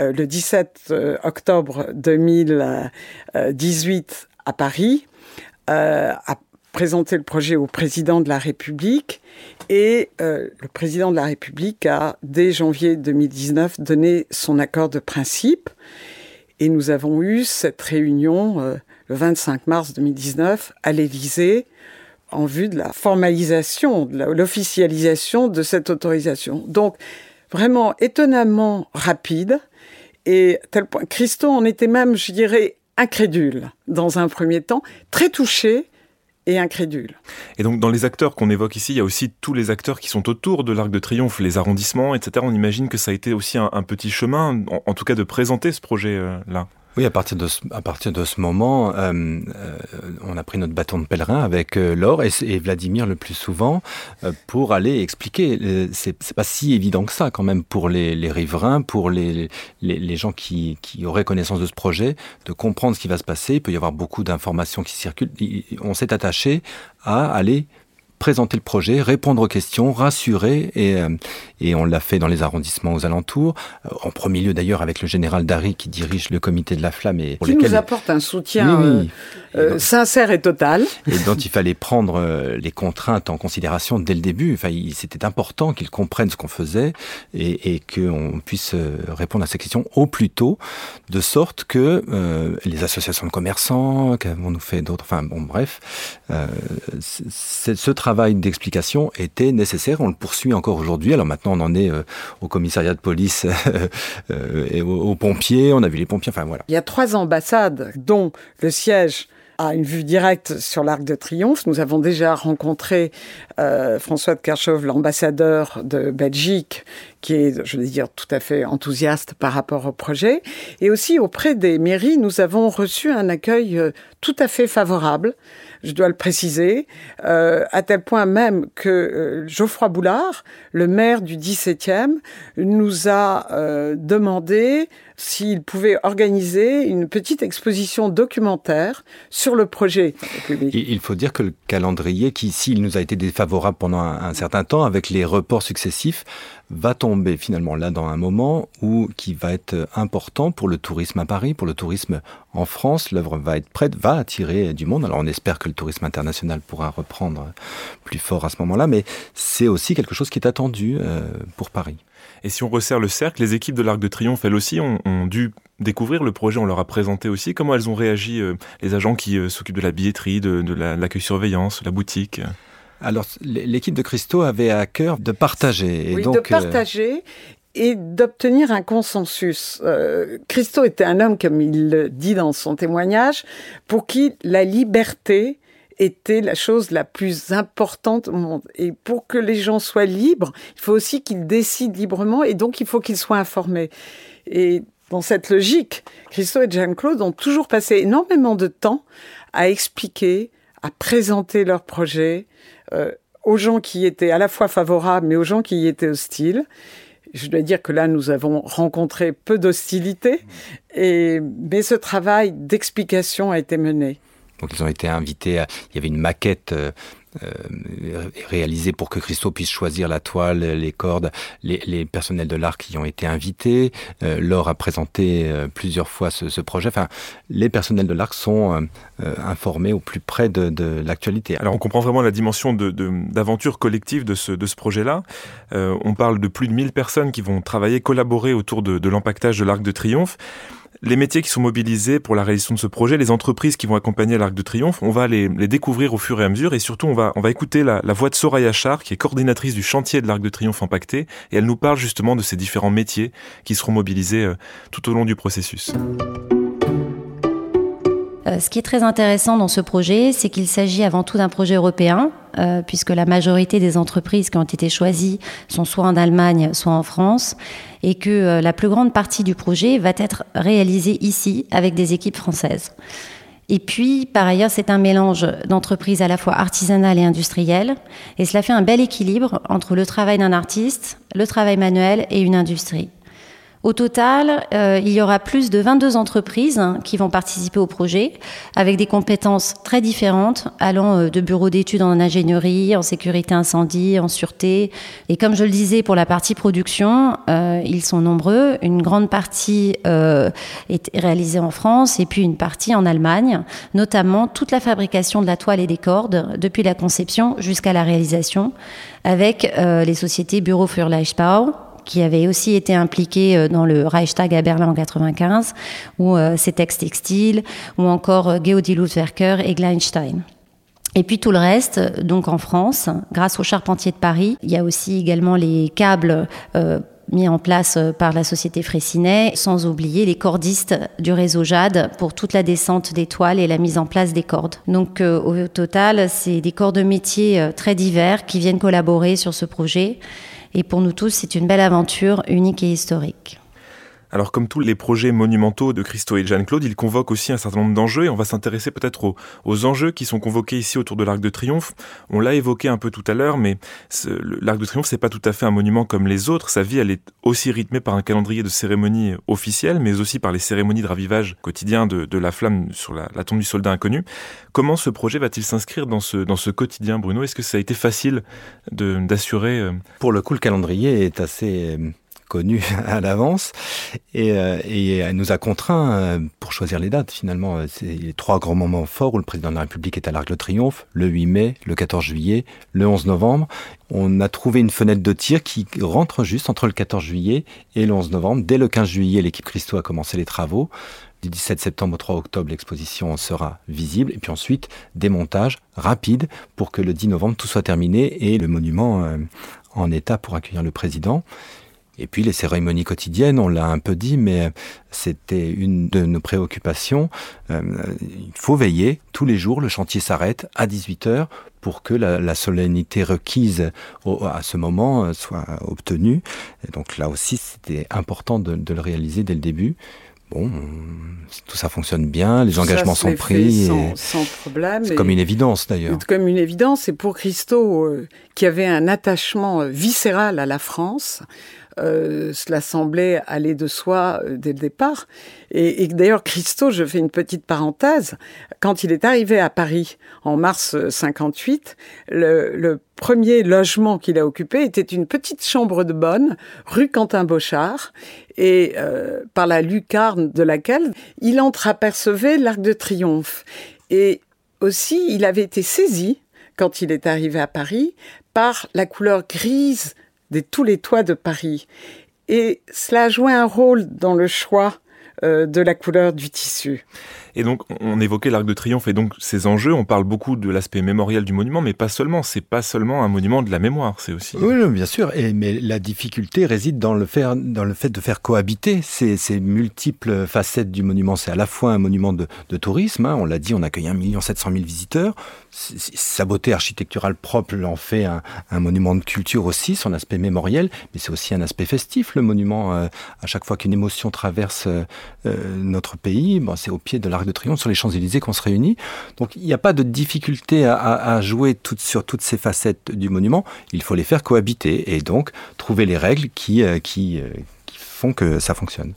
euh, le 17 euh, octobre 2018 à Paris, euh, a présenté le projet au président de la République et le président de la République a, dès janvier 2019, donné son accord de principe. Et nous avons eu cette réunion le 25 mars 2019 à l'Élysée en vue de la formalisation, de l'officialisation de cette autorisation. Donc, vraiment étonnamment rapide. Et tel point, Christo en était même, je dirais, incrédule dans un premier temps, très touché et incrédule. Et donc dans les acteurs qu'on évoque ici, il y a aussi tous les acteurs qui sont autour de l'Arc de Triomphe, les arrondissements, etc. On imagine que ça a été aussi un, petit chemin, en, tout cas de présenter ce projet-là. Oui, à partir de ce, à partir de ce moment, euh, euh, on a pris notre bâton de pèlerin avec euh, Laure et, Vladimir le plus souvent euh, pour aller expliquer. C'est pas si évident que ça quand même pour les, les riverains, pour les, les, les, gens qui, qui auraient connaissance de ce projet, de comprendre ce qui va se passer. Il peut y avoir beaucoup d'informations qui circulent. On s'est attaché à aller présenter le projet, répondre aux questions, rassurer, et, euh, et on l'a fait dans les arrondissements aux alentours, euh, en premier lieu d'ailleurs avec le général Dari qui dirige le comité de la flamme. Et qui nous apporte un soutien euh, sincère et total. (laughs) Et dont il fallait prendre les contraintes en considération dès le début. Enfin, c'était important qu'ils comprennent ce qu'on faisait et, et qu'on puisse répondre à ces questions au plus tôt, de sorte que les associations de commerçants, qu'avons-nous fait d'autres, enfin bon bref, ce travail travail d'explication était nécessaire. On le poursuit encore aujourd'hui. Alors maintenant, on en est euh, au commissariat de police (laughs) euh, et aux, pompiers. On a vu les pompiers. Enfin voilà. Il y a trois ambassades, dont le siège a une vue directe sur l'Arc de Triomphe. Nous avons déjà rencontré euh, François de Kerchove, l'ambassadeur de Belgique, qui est, je veux dire, tout à fait enthousiaste par rapport au projet. Et aussi auprès des mairies, nous avons reçu un accueil tout à fait favorable je dois le préciser, euh, à tel point même que euh, Geoffroy Boulard, le maire du 17e, nous a euh, demandé s'il pouvait organiser une petite exposition documentaire sur le projet. Il faut dire que le calendrier, qui s'il nous a été défavorable pendant un, certain temps, avec les reports successifs, va tomber finalement là dans un moment où qui va être important pour le tourisme à Paris, pour le tourisme en France. L'œuvre va être prête, va attirer du monde. Alors on espère que le tourisme international pourra reprendre plus fort à ce moment-là, mais c'est aussi quelque chose qui est attendu euh, pour Paris. Et si on resserre le cercle, les équipes de l'Arc de Triomphe, elles aussi, ont, dû découvrir le projet, on leur a présenté aussi. Comment elles ont réagi, euh, les agents qui euh, s'occupent de la billetterie, de, de l'accueil surveillance, la boutique? Alors, l'équipe de Christo avait à cœur de partager. Et oui, de partager et d'obtenir un consensus. Euh, Christo était un homme, comme il le dit dans son témoignage, pour qui la liberté était la chose la plus importante au monde. Et pour que les gens soient libres, il faut aussi qu'ils décident librement et donc il faut qu'ils soient informés. Et dans cette logique, Christo et Jean-Claude ont toujours passé énormément de temps à expliquer, à présenter leurs projets euh, aux gens qui étaient à la fois favorables mais aux gens qui y étaient hostiles. Je dois dire que là, nous avons rencontré peu d'hostilité, et, mais ce travail d'explication a été mené. Donc ils ont été invités, il y avait une maquette euh, euh, réalisée pour que Christo puisse choisir la toile, les cordes, les, personnels de l'art qui ont été invités. Euh, Laure a présenté plusieurs fois ce, projet. Enfin, les personnels de l'art sont informés au plus près de, l'actualité. Alors on comprend vraiment la dimension d'aventure de, collective de ce, de ce projet-là. on parle de plus de 1000 personnes qui vont travailler, collaborer autour de, de l'empaquetage de l'Arc de Triomphe les métiers qui sont mobilisés pour la réalisation de ce projet, les entreprises qui vont accompagner l'Arc de Triomphe, on va les, découvrir au fur et à mesure et surtout on va, écouter la, voix de Soraya Char qui est coordinatrice du chantier de l'Arc de Triomphe empaqueté et elle nous parle justement de ces différents métiers qui seront mobilisés euh, tout au long du processus. Euh, ce qui est très intéressant dans ce projet, c'est qu'il s'agit avant tout d'un projet européen, euh, puisque la majorité des entreprises qui ont été choisies sont soit en Allemagne, soit en France, et que euh, la plus grande partie du projet va être réalisée ici avec des équipes françaises. Et puis, par ailleurs, c'est un mélange d'entreprises à la fois artisanales et industrielles, et cela fait un bel équilibre entre le travail d'un artiste, le travail manuel et une industrie. Au total, euh, il y aura plus de 22 entreprises hein, qui vont participer au projet avec des compétences très différentes allant euh, de bureaux d'études en ingénierie, en sécurité incendie, en sûreté. Et comme je le disais pour la partie production, euh, ils sont nombreux. Une grande partie est réalisée en France et puis une partie en Allemagne, notamment toute la fabrication de la toile et des cordes depuis la conception jusqu'à la réalisation avec les sociétés Bureau für Leichtbau, qui avait aussi été impliqué euh, dans le Reichstag à Berlin en 95, ou euh, Cetex Textile, ou encore euh, Geodie Lutzwerker et Gleinstein. Et puis tout le reste, donc en France, grâce aux charpentiers de Paris, il y a aussi également les câbles mis en place par la société Fraissinet, sans oublier les cordistes du réseau Jade pour toute la descente des toiles et la mise en place des cordes. Donc au total, c'est des corps de métier très divers qui viennent collaborer sur ce projet. Et pour nous tous, c'est une belle aventure unique et historique. Alors comme tous les projets monumentaux de Christo et Jeanne-Claude, il convoque aussi un certain nombre d'enjeux et on va s'intéresser peut-être aux, enjeux qui sont convoqués ici autour de l'Arc de Triomphe. On l'a évoqué un peu tout à l'heure, mais l'Arc de Triomphe, c'est pas tout à fait un monument comme les autres. Sa vie, elle est aussi rythmée par un calendrier de cérémonies officielles, mais aussi par les cérémonies de ravivage quotidien de, la flamme sur la, tombe du soldat inconnu. Comment ce projet va-t-il s'inscrire dans ce, dans ce quotidien, Bruno? Est-ce que ça a été facile d'assurer euh, Pour le coup, le calendrier est assez euh, connue (laughs) à l'avance et, euh, et, elle nous a contraints euh, pour choisir les dates finalement. C'est les trois grands moments forts où le président de la République est à l'Arc de Triomphe, le 8 mai, le 14 juillet, le 11 novembre. On a trouvé une fenêtre de tir qui rentre juste entre le 14 juillet et le 11 novembre. Dès le 15 juillet, l'équipe Christo a commencé les travaux. Du 17 septembre au 3 octobre, l'exposition sera visible. Et puis ensuite, démontage rapide pour que le 10 novembre, tout soit terminé et le monument euh, en état pour accueillir le président. Et puis les cérémonies quotidiennes, on l'a un peu dit, mais c'était une de nos préoccupations. Euh, il faut veiller tous les jours, le chantier s'arrête à 18h pour que la, solennité requise à ce moment euh, soit obtenue. Et donc là aussi, c'était important de, le réaliser dès le début. Bon, tout ça fonctionne bien, les engagements sont pris. Sans, problème. C'est comme une évidence d'ailleurs. Comme une évidence, et pour Christo, euh, qui avait un attachement viscéral à la France, euh, cela semblait aller de soi euh, dès le départ. Et, d'ailleurs, Christo, je fais une petite parenthèse, quand il est arrivé à Paris en mars 58, le, le premier logement qu'il a occupé était une petite chambre de bonne, rue Quentin-Bochard, et euh, par la lucarne de laquelle il entreapercevait l'Arc de Triomphe. Et aussi, il avait été saisi, quand il est arrivé à Paris, par la couleur grise de tous les toits de Paris. Et cela a joué un rôle dans le choix de la couleur du tissu. Et donc, on évoquait l'Arc de Triomphe et donc ses enjeux. On parle beaucoup de l'aspect mémoriel du monument, mais pas seulement. C'est pas seulement un monument de la mémoire, c'est aussi. Oui, bien sûr. Et, mais la difficulté réside dans le, faire, dans le fait de faire cohabiter ces, ces multiples facettes du monument. C'est à la fois un monument de, de tourisme. Hein. on l'a dit, on accueille 1 700 000 visiteurs. Sa beauté architecturale propre l'en fait un, un, monument de culture aussi, son aspect mémoriel, mais c'est aussi un aspect festif. Le monument, euh, à chaque fois qu'une émotion traverse euh, euh notre pays, bon, c'est au pied de l'Arc de Triomphe sur les Champs-Élysées qu'on se réunit. Donc il n'y a pas de difficulté à, jouer sur toutes ces facettes du monument. Il faut les faire cohabiter et donc trouver les règles qui, euh, euh, qui font que ça fonctionne.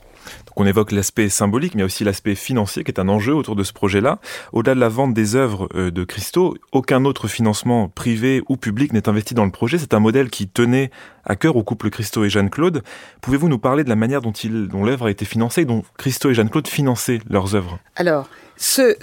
Donc on évoque l'aspect symbolique, mais aussi l'aspect financier qui est un enjeu autour de ce projet-là. Au-delà de la vente des œuvres euh, de Christo, aucun autre financement privé ou public n'est investi dans le projet. C'est un modèle qui tenait à cœur au couple Christo et Jeanne-Claude. Pouvez-vous nous parler de la manière dont, dont l'œuvre a été financée, dont Christo et Jeanne-Claude finançaient leurs œuvres? Alors, ce,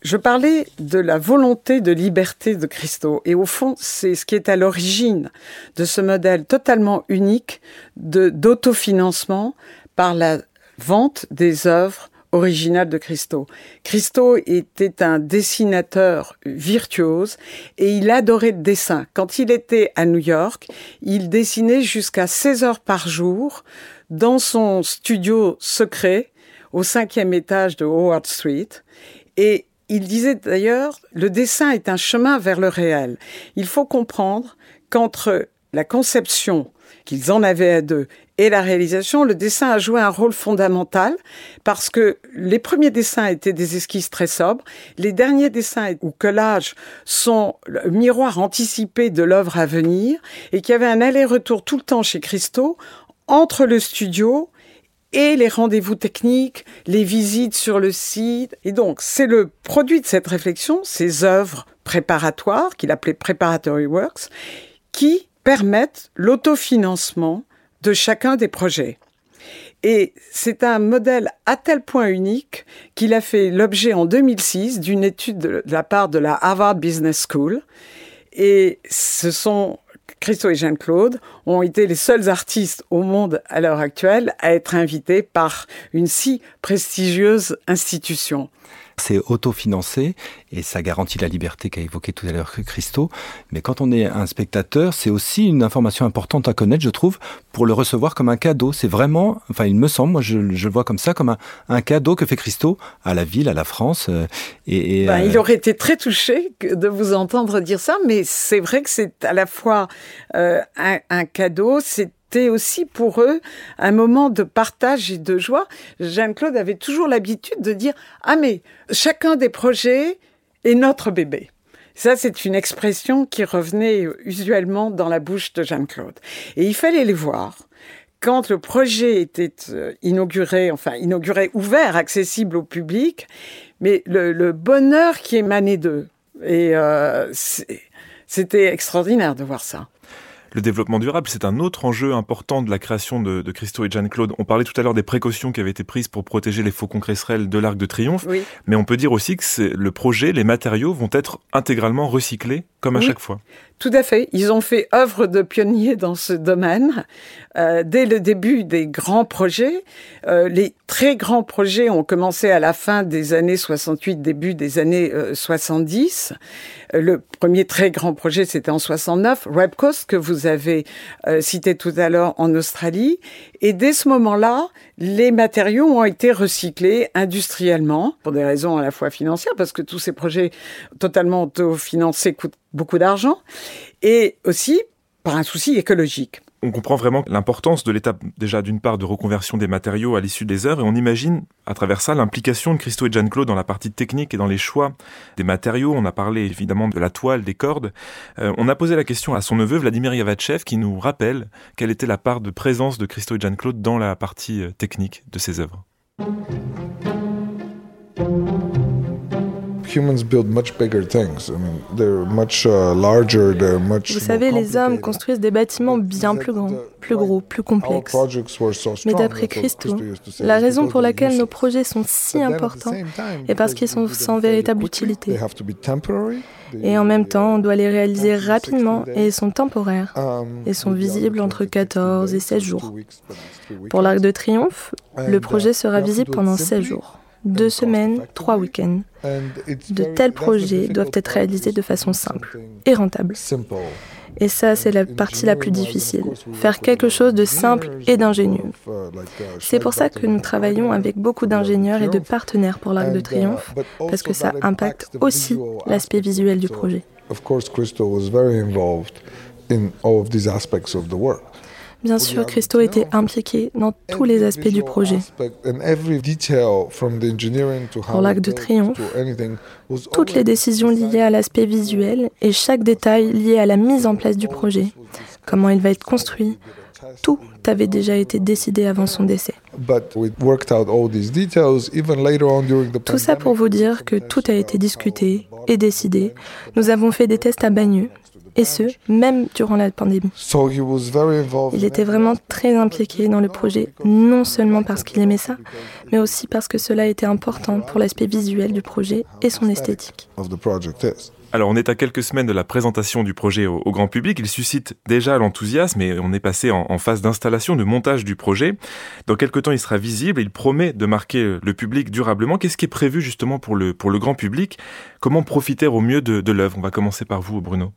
je parlais de la volonté de liberté de Christo. Et au fond, c'est ce qui est à l'origine de ce modèle totalement unique d'autofinancement par la vente des œuvres originales de Christo. Christo était un dessinateur virtuose et il adorait le dessin. Quand il était à New York, il dessinait jusqu'à 16 heures par jour dans son studio secret au cinquième étage de Howard Street. Et il disait d'ailleurs, le dessin est un chemin vers le réel. Il faut comprendre qu'entre la conception qu'ils en avaient à deux et la réalisation, le dessin a joué un rôle fondamental parce que les premiers dessins étaient des esquisses très sobres, les derniers dessins ou collages sont le miroir anticipé de l'œuvre à venir et qu'il y avait un aller-retour tout le temps chez Christo entre le studio et les rendez-vous techniques, les visites sur le site. Et donc, c'est le produit de cette réflexion, ces œuvres préparatoires, qu'il appelait Preparatory Works, qui permettent l'autofinancement de chacun des projets. Et c'est un modèle à tel point unique qu'il a fait l'objet en 2006 d'une étude de la part de la Harvard Business School. Et ce sont Christo et Jeanne-Claude ont été les seuls artistes au monde à l'heure actuelle à être invités par une si prestigieuse institution. C'est autofinancé et ça garantit la liberté qu'a évoqué tout à l'heure Christo. Mais quand on est un spectateur, c'est aussi une information importante à connaître, je trouve, pour le recevoir comme un cadeau. C'est vraiment, enfin, il me semble, moi, je, le vois comme ça, comme un, cadeau que fait Christo à la ville, à la France. Euh, et, ben, Il euh, aurait été très touché de vous entendre dire ça, mais c'est vrai que c'est à la fois euh, un, un cadeau, c'est c'était aussi pour eux un moment de partage et de joie. Jeanne-Claude avait toujours l'habitude de dire Ah, mais chacun des projets est notre bébé. Ça, c'est une expression qui revenait usuellement dans la bouche de Jeanne-Claude. Et il fallait les voir. Quand le projet était euh, inauguré, enfin inauguré, ouvert, accessible au public, mais le, bonheur qui émanait d'eux. Et euh, c'était extraordinaire de voir ça. Le développement durable, c'est un autre enjeu important de la création de, de Christo et Jeanne-Claude. On parlait tout à l'heure des précautions qui avaient été prises pour protéger les faucons cresserelles de l'Arc de Triomphe, mais on peut dire aussi que le projet, les matériaux vont être intégralement recyclés, comme à chaque fois. Tout à fait. Ils ont fait œuvre de pionnier dans ce domaine. Euh, dès le début des grands projets, euh, les très grands projets ont commencé à la fin des années 68, début des années 70. Euh, le premier très grand projet, c'était en 69, Coast, que vous avez cité tout à l'heure en Australie. Et dès ce moment-là, les matériaux ont été recyclés industriellement, pour des raisons à la fois financières, parce que tous ces projets totalement autofinancés coûtent beaucoup d'argent, et aussi par un souci écologique on comprend vraiment l'importance de l'étape déjà d'une part de reconversion des matériaux à l'issue des œuvres et on imagine à travers ça l'implication de Christo et Jeanne-Claude dans la partie technique et dans les choix des matériaux. On a parlé évidemment de la toile, des cordes. Euh, on a posé la question à son neveu Vladimir Yavachev qui nous rappelle quelle était la part de présence de Christo et Jeanne-Claude dans la partie euh, technique de ces œuvres. Vous savez, les hommes construisent des bâtiments bien plus grands, plus gros, plus complexes. Mais d'après Christo, la raison pour laquelle nos projets sont si importants est parce qu'ils sont sans véritable utilité. Et en même temps, on doit les réaliser rapidement et ils sont temporaires um, et sont visibles entre 14 et 16 jours. Pour l'Arc de Triomphe, le projet sera visible pendant 16 jours. Deux semaines, trois week-ends. De tels projets doivent être réalisés de façon simple et rentable. Et ça, c'est la partie la plus difficile. Faire quelque chose de simple et d'ingénieux. C'est pour ça que nous travaillons avec beaucoup d'ingénieurs et de partenaires pour l'Arc de Triomphe, parce que ça impacte aussi l'aspect visuel du projet. Bien sûr, Christo était impliqué dans tous les aspects du projet. Pour l'Arc de Triomphe, toutes les décisions liées à l'aspect visuel et chaque détail lié à la mise en place du projet, comment il va être construit, tout avait déjà été décidé avant son décès. Tout ça pour vous dire que tout a été discuté et décidé. Nous avons fait des tests à Bagneux et ce, même durant la pandémie. Il était vraiment très impliqué dans le projet, non seulement parce qu'il aimait ça, mais aussi parce que cela était important pour l'aspect visuel du projet et son esthétique. Alors on est à quelques semaines de la présentation du projet au, grand public, il suscite déjà l'enthousiasme et on est passé en, phase d'installation, de montage du projet. Dans quelques temps il sera visible, il promet de marquer le public durablement. Qu'est-ce qui est prévu justement pour le, pour le grand public? Comment profiter au mieux de, de l'œuvre? On va commencer par vous Bruno.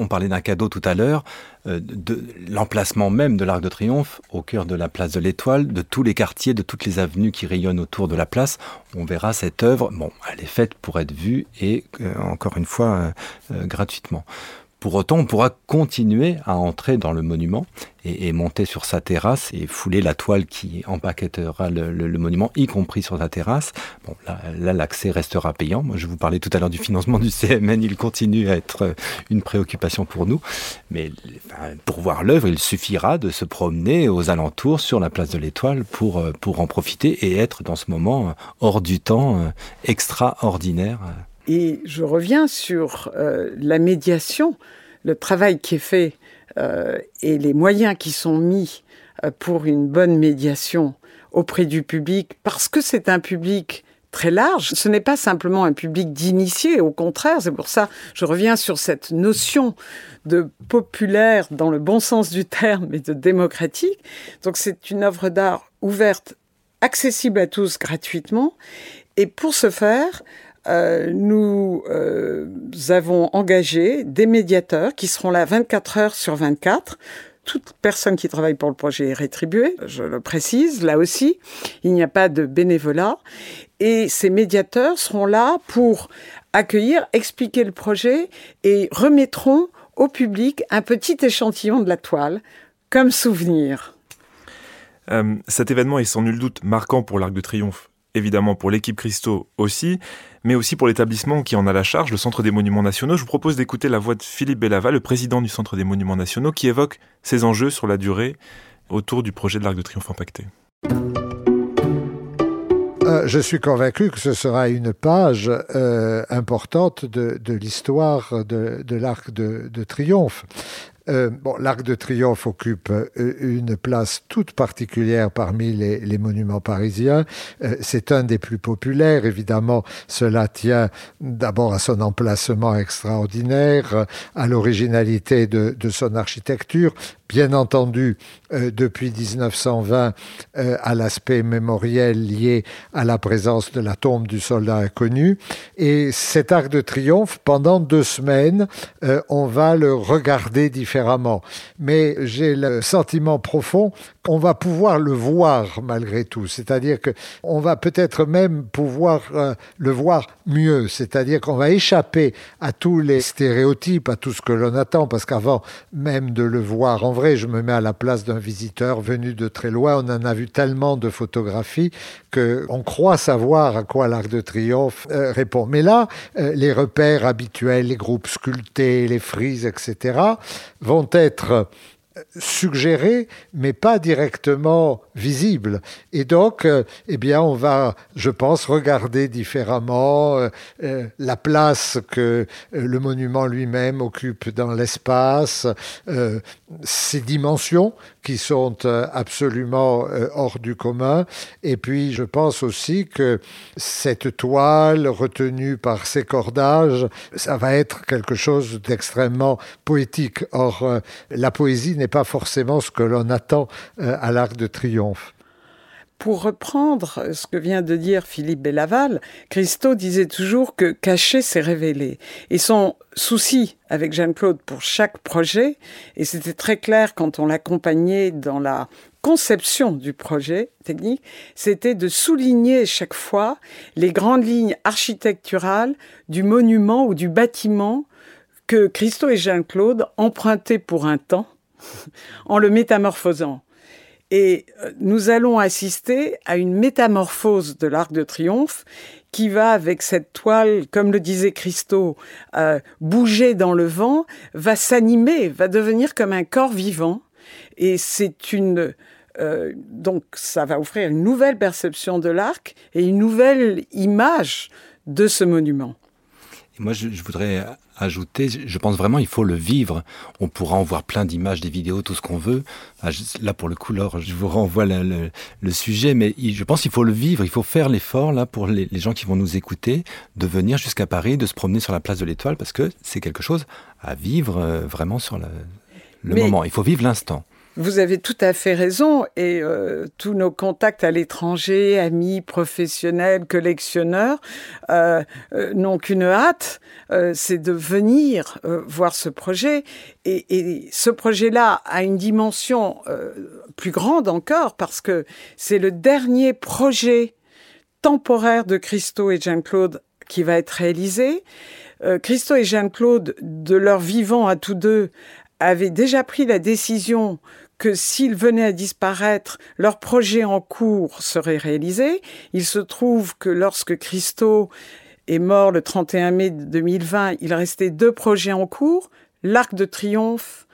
On parlait d'un cadeau tout à l'heure, euh, de l'emplacement même de l'Arc de Triomphe, au cœur de la place de l'Étoile, de tous les quartiers, de toutes les avenues qui rayonnent autour de la place. On verra cette œuvre. Bon, elle est faite pour être vue et, euh, encore une fois, euh, gratuitement. Pour autant, on pourra continuer à entrer dans le monument et, monter sur sa terrasse et fouler la toile qui empaquetera le, monument, y compris sur sa terrasse. Bon, là, l'accès restera payant. Moi, je vous parlais tout à l'heure du financement du CMN. Il continue à être une préoccupation pour nous. Mais pour voir l'œuvre, il suffira de se promener aux alentours sur la place de l'Étoile pour, pour en profiter et être dans ce moment hors du temps, euh, extraordinaire. Et je reviens sur euh, la médiation, le travail qui est fait euh, et les moyens qui sont mis euh, pour une bonne médiation auprès du public, parce que c'est un public très large. Ce n'est pas simplement un public d'initiés, au contraire, c'est pour ça je reviens sur cette notion de populaire dans le bon sens du terme et de démocratique. Donc c'est une œuvre d'art ouverte, accessible à tous gratuitement. Et pour ce faire, euh, nous euh, avons engagé des médiateurs qui seront là 24 heures sur 24. Toute personne qui travaille pour le projet est rétribuée, je le précise, là aussi, il n'y a pas de bénévolat. Et ces médiateurs seront là pour accueillir, expliquer le projet et remettront au public un petit échantillon de la toile comme souvenir. Euh, cet événement est sans nul doute marquant pour l'Arc de Triomphe évidemment pour l'équipe Christo aussi, mais aussi pour l'établissement qui en a la charge, le Centre des Monuments Nationaux. Je vous propose d'écouter la voix de Philippe Bellava, le président du Centre des Monuments Nationaux, qui évoque ces enjeux sur la durée autour du projet de l'Arc de Triomphe impacté. Euh, je suis convaincu que ce sera une page euh, importante de, l'histoire de, l'Arc de, Triomphe. Euh, l'Arc de Triomphe occupe euh, une place toute particulière parmi les, monuments parisiens. Euh, c'est un des plus populaires, évidemment. Cela tient d'abord à son emplacement extraordinaire, à l'originalité de, son architecture, bien entendu, depuis 1920, à l'aspect mémoriel lié à la présence de la tombe du soldat inconnu. Et cet arc de triomphe, pendant deux semaines, on va le regarder différemment mais j'ai le sentiment profond qu'on va pouvoir le voir malgré tout. C'est-à-dire qu'on va peut-être même pouvoir euh, le voir mieux. C'est-à-dire qu'on va échapper à tous les stéréotypes, à tout ce que l'on attend, parce qu'avant même de le voir en vrai, je me mets à la place d'un visiteur venu de très loin. On en a vu tellement de photographies qu'on croit savoir à quoi l'Arc de Triomphe euh, répond. Mais là, euh, les repères habituels, les groupes sculptés, les frises, etc., vont être suggéré, mais pas directement visible. Et donc, euh, eh bien, on va, je pense, regarder différemment euh, euh, la place que le monument lui-même occupe dans l'espace, ses dimensions qui sont absolument hors du commun. Et puis, je pense aussi que cette toile retenue par ses cordages, ça va être quelque chose d'extrêmement poétique. Or, la poésie n'est pas forcément ce que l'on attend euh, à l'Arc de Triomphe. Pour reprendre ce que vient de dire Philippe Bellaval, Christo disait toujours que cacher, c'est révéler. Et son souci avec Jeanne-Claude pour chaque projet, et c'était très clair quand on l'accompagnait dans la conception du projet technique, c'était de souligner chaque fois les grandes lignes architecturales du monument ou du bâtiment que Christo et Jean-Claude empruntaient pour un temps (laughs) en le métamorphosant. Et euh, nous allons assister à une métamorphose de l'Arc de Triomphe qui va avec cette toile, comme le disait Christo, euh, bouger dans le vent, va s'animer, va devenir comme un corps vivant. Et c'est une euh, donc ça va offrir une nouvelle perception de l'arc et une nouvelle image de ce monument. Moi, je, voudrais ajouter, je pense vraiment il faut le vivre. On pourra en voir plein d'images, des vidéos, tout ce qu'on veut. Là, pour le coup, je vous renvoie le, sujet, mais je pense qu'il faut le vivre. Il faut faire l'effort, là, pour les, gens qui vont nous écouter, de venir jusqu'à Paris, de se promener sur la place de l'Étoile, parce que c'est quelque chose à vivre euh, vraiment sur le, moment. Il faut vivre l'instant. Vous avez tout à fait raison et euh, tous nos contacts à l'étranger, amis, professionnels, collectionneurs, euh, euh, n'ont qu'une hâte, c'est de venir voir ce projet. Et, et ce projet-là a une dimension plus grande encore parce que c'est le dernier projet temporaire de Christo et Jean-Claude qui va être réalisé. Christo et Jean-Claude, de leur vivant à tous deux, avaient déjà pris la décision que s'ils venaient à disparaître, leur projet en cours serait réalisé. Il se trouve que lorsque Christo est mort le 31 mai 2020, il restait deux projets en cours. L'Arc de Triomphe,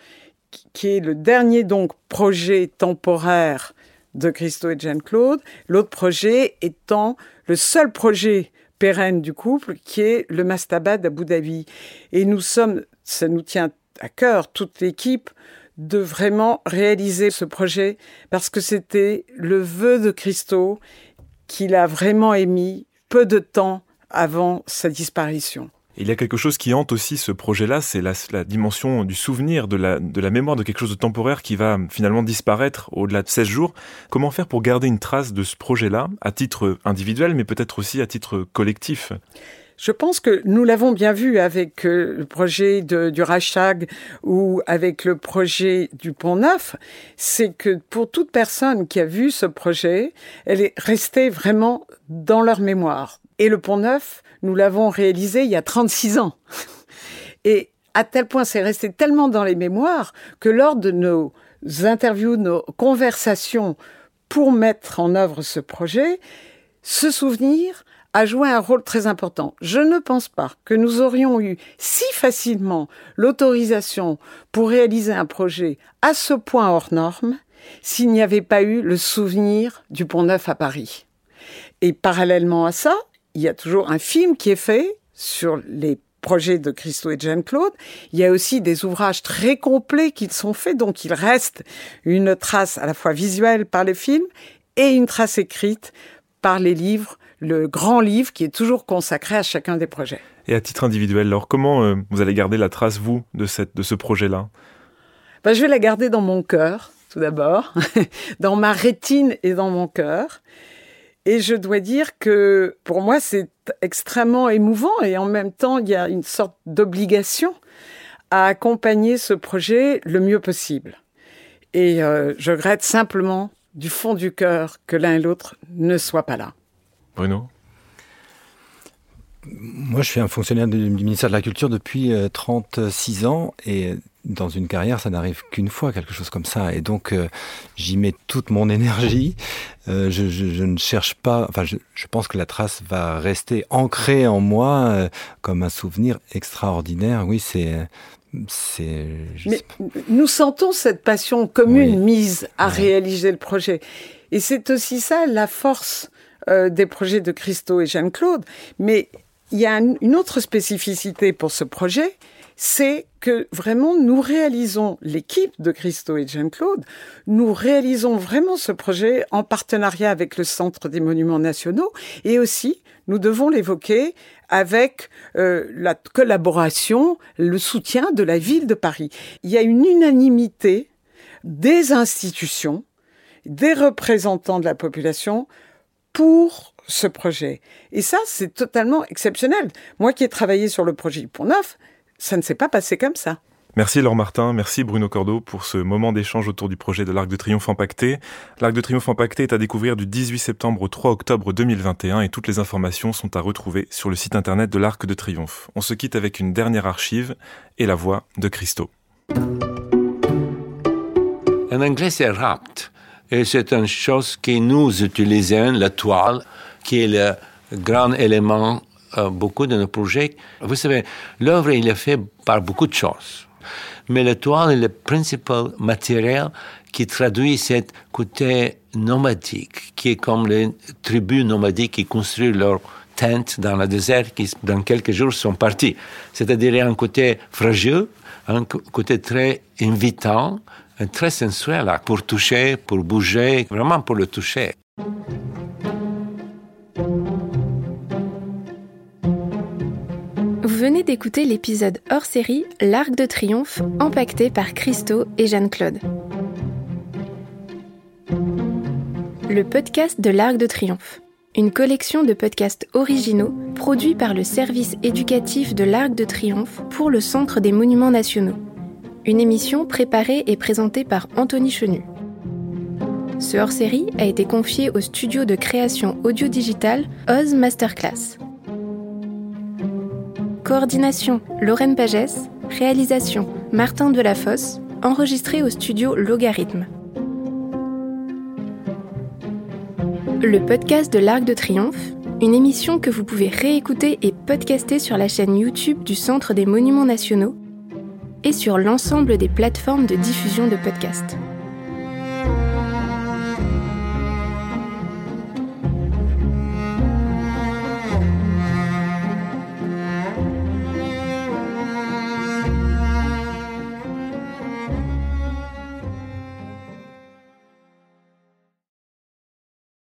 qui est le dernier donc projet temporaire de Christo et Jeanne-Claude. L'autre projet étant le seul projet pérenne du couple, qui est le Mastabad d'Abu Dhabi. Et nous sommes, ça nous tient à cœur, toute l'équipe, de vraiment réaliser ce projet parce que c'était le vœu de Christo qu'il a vraiment émis peu de temps avant sa disparition. Il y a quelque chose qui hante aussi ce projet-là, c'est la, dimension du souvenir, de la, mémoire de quelque chose de temporaire qui va finalement disparaître au-delà de 16 jours. Comment faire pour garder une trace de ce projet-là, à titre individuel, mais peut-être aussi à titre collectif? Je pense que nous l'avons bien vu avec euh, le projet du Reichstag ou avec le projet du Pont Neuf, c'est que pour toute personne qui a vu ce projet, elle est restée vraiment dans leur mémoire. Et le Pont Neuf, nous l'avons réalisé il y a 36 ans. (laughs) Et à tel point, c'est resté tellement dans les mémoires que lors de nos interviews, nos conversations pour mettre en œuvre ce projet, ce souvenir a joué un rôle très important. Je ne pense pas que nous aurions eu si facilement l'autorisation pour réaliser un projet à ce point hors norme s'il n'y avait pas eu le souvenir du Pont Neuf à Paris. Et parallèlement à ça, il y a toujours un film qui est fait sur les projets de Christo et Jeanne-Claude. Il y a aussi des ouvrages très complets qui sont faits, donc il reste une trace à la fois visuelle par les films et une trace écrite par les livres le grand livre qui est toujours consacré à chacun des projets. Et à titre individuel, alors comment euh, vous allez garder la trace, vous, de, cette, de ce projet-là? Ben, Je vais la garder dans mon cœur, tout d'abord, (laughs) dans ma rétine et dans mon cœur. Et je dois dire que pour moi, c'est extrêmement émouvant et en même temps, il y a une sorte d'obligation à accompagner ce projet le mieux possible. Et euh, je regrette simplement du fond du cœur que l'un et l'autre ne soient pas là. Bruno Moi, je suis un fonctionnaire du ministère de la Culture depuis 36 euh, ans et dans une carrière, ça n'arrive qu'une fois, quelque chose comme ça. Et donc, euh, j'y mets toute mon énergie. Euh, je, ne cherche pas. Enfin, je, pense que la trace va rester ancrée en moi comme un souvenir extraordinaire. Oui, c'est c'est. Mais nous sentons cette passion commune mise à réaliser le projet. Et c'est aussi ça la force euh, des projets de Christo et Jeanne-Claude. Mais il y a une autre spécificité pour ce projet, c'est que vraiment nous réalisons, l'équipe de Christo et Jean-Claude, nous réalisons vraiment ce projet en partenariat avec le Centre des Monuments Nationaux et aussi, nous devons l'évoquer, avec euh, la collaboration, le soutien de la ville de Paris. Il y a une unanimité des institutions, des représentants de la population pour ce projet. Et ça, c'est totalement exceptionnel. Moi qui ai travaillé sur le projet Pont Neuf, ça ne s'est pas passé comme ça. Merci Laure Martin, merci Bruno Cordeau pour ce moment d'échange autour du projet de l'Arc de Triomphe empaqueté. L'Arc de Triomphe empaqueté est à découvrir du 18 septembre au 3 octobre 2021 et toutes les informations sont à retrouver sur le site internet de l'Arc de Triomphe. On se quitte avec une dernière archive et la voix de Christo. En anglais, c'est rapt. Et c'est une chose que nous utilisons, la toile, qui est le grand élément euh, beaucoup de nos projets. Vous savez, l'œuvre, il est fait par beaucoup de choses. Mais la toile est le principal matériel qui traduit cet côté nomadique, qui est comme les tribus nomadiques qui construisent leur tente dans le désert, qui dans quelques jours sont partis. C'est-à-dire un côté fragile, un côté très invitant, très sensuel pour toucher, pour bouger, vraiment pour le toucher. Vous venez d'écouter l'épisode hors série L'Arc de Triomphe, empaqueté par Christo et Jeanne-Claude. Le podcast de l'Arc de Triomphe, une collection de podcasts originaux produits par le service éducatif de l'Arc de Triomphe pour le Centre des Monuments Nationaux. Une émission préparée et présentée par Anthony Chenu. Ce hors-série a été confié au studio de création audio-digitale Oz Masterclass. Coordination Lorraine Pagès. Réalisation Martin Delafosse. Enregistré au studio Logarithme. Le podcast de l'Arc de Triomphe, une émission que vous pouvez réécouter et podcaster sur la chaîne YouTube du Centre des Monuments Nationaux et sur l'ensemble des plateformes de diffusion de podcasts.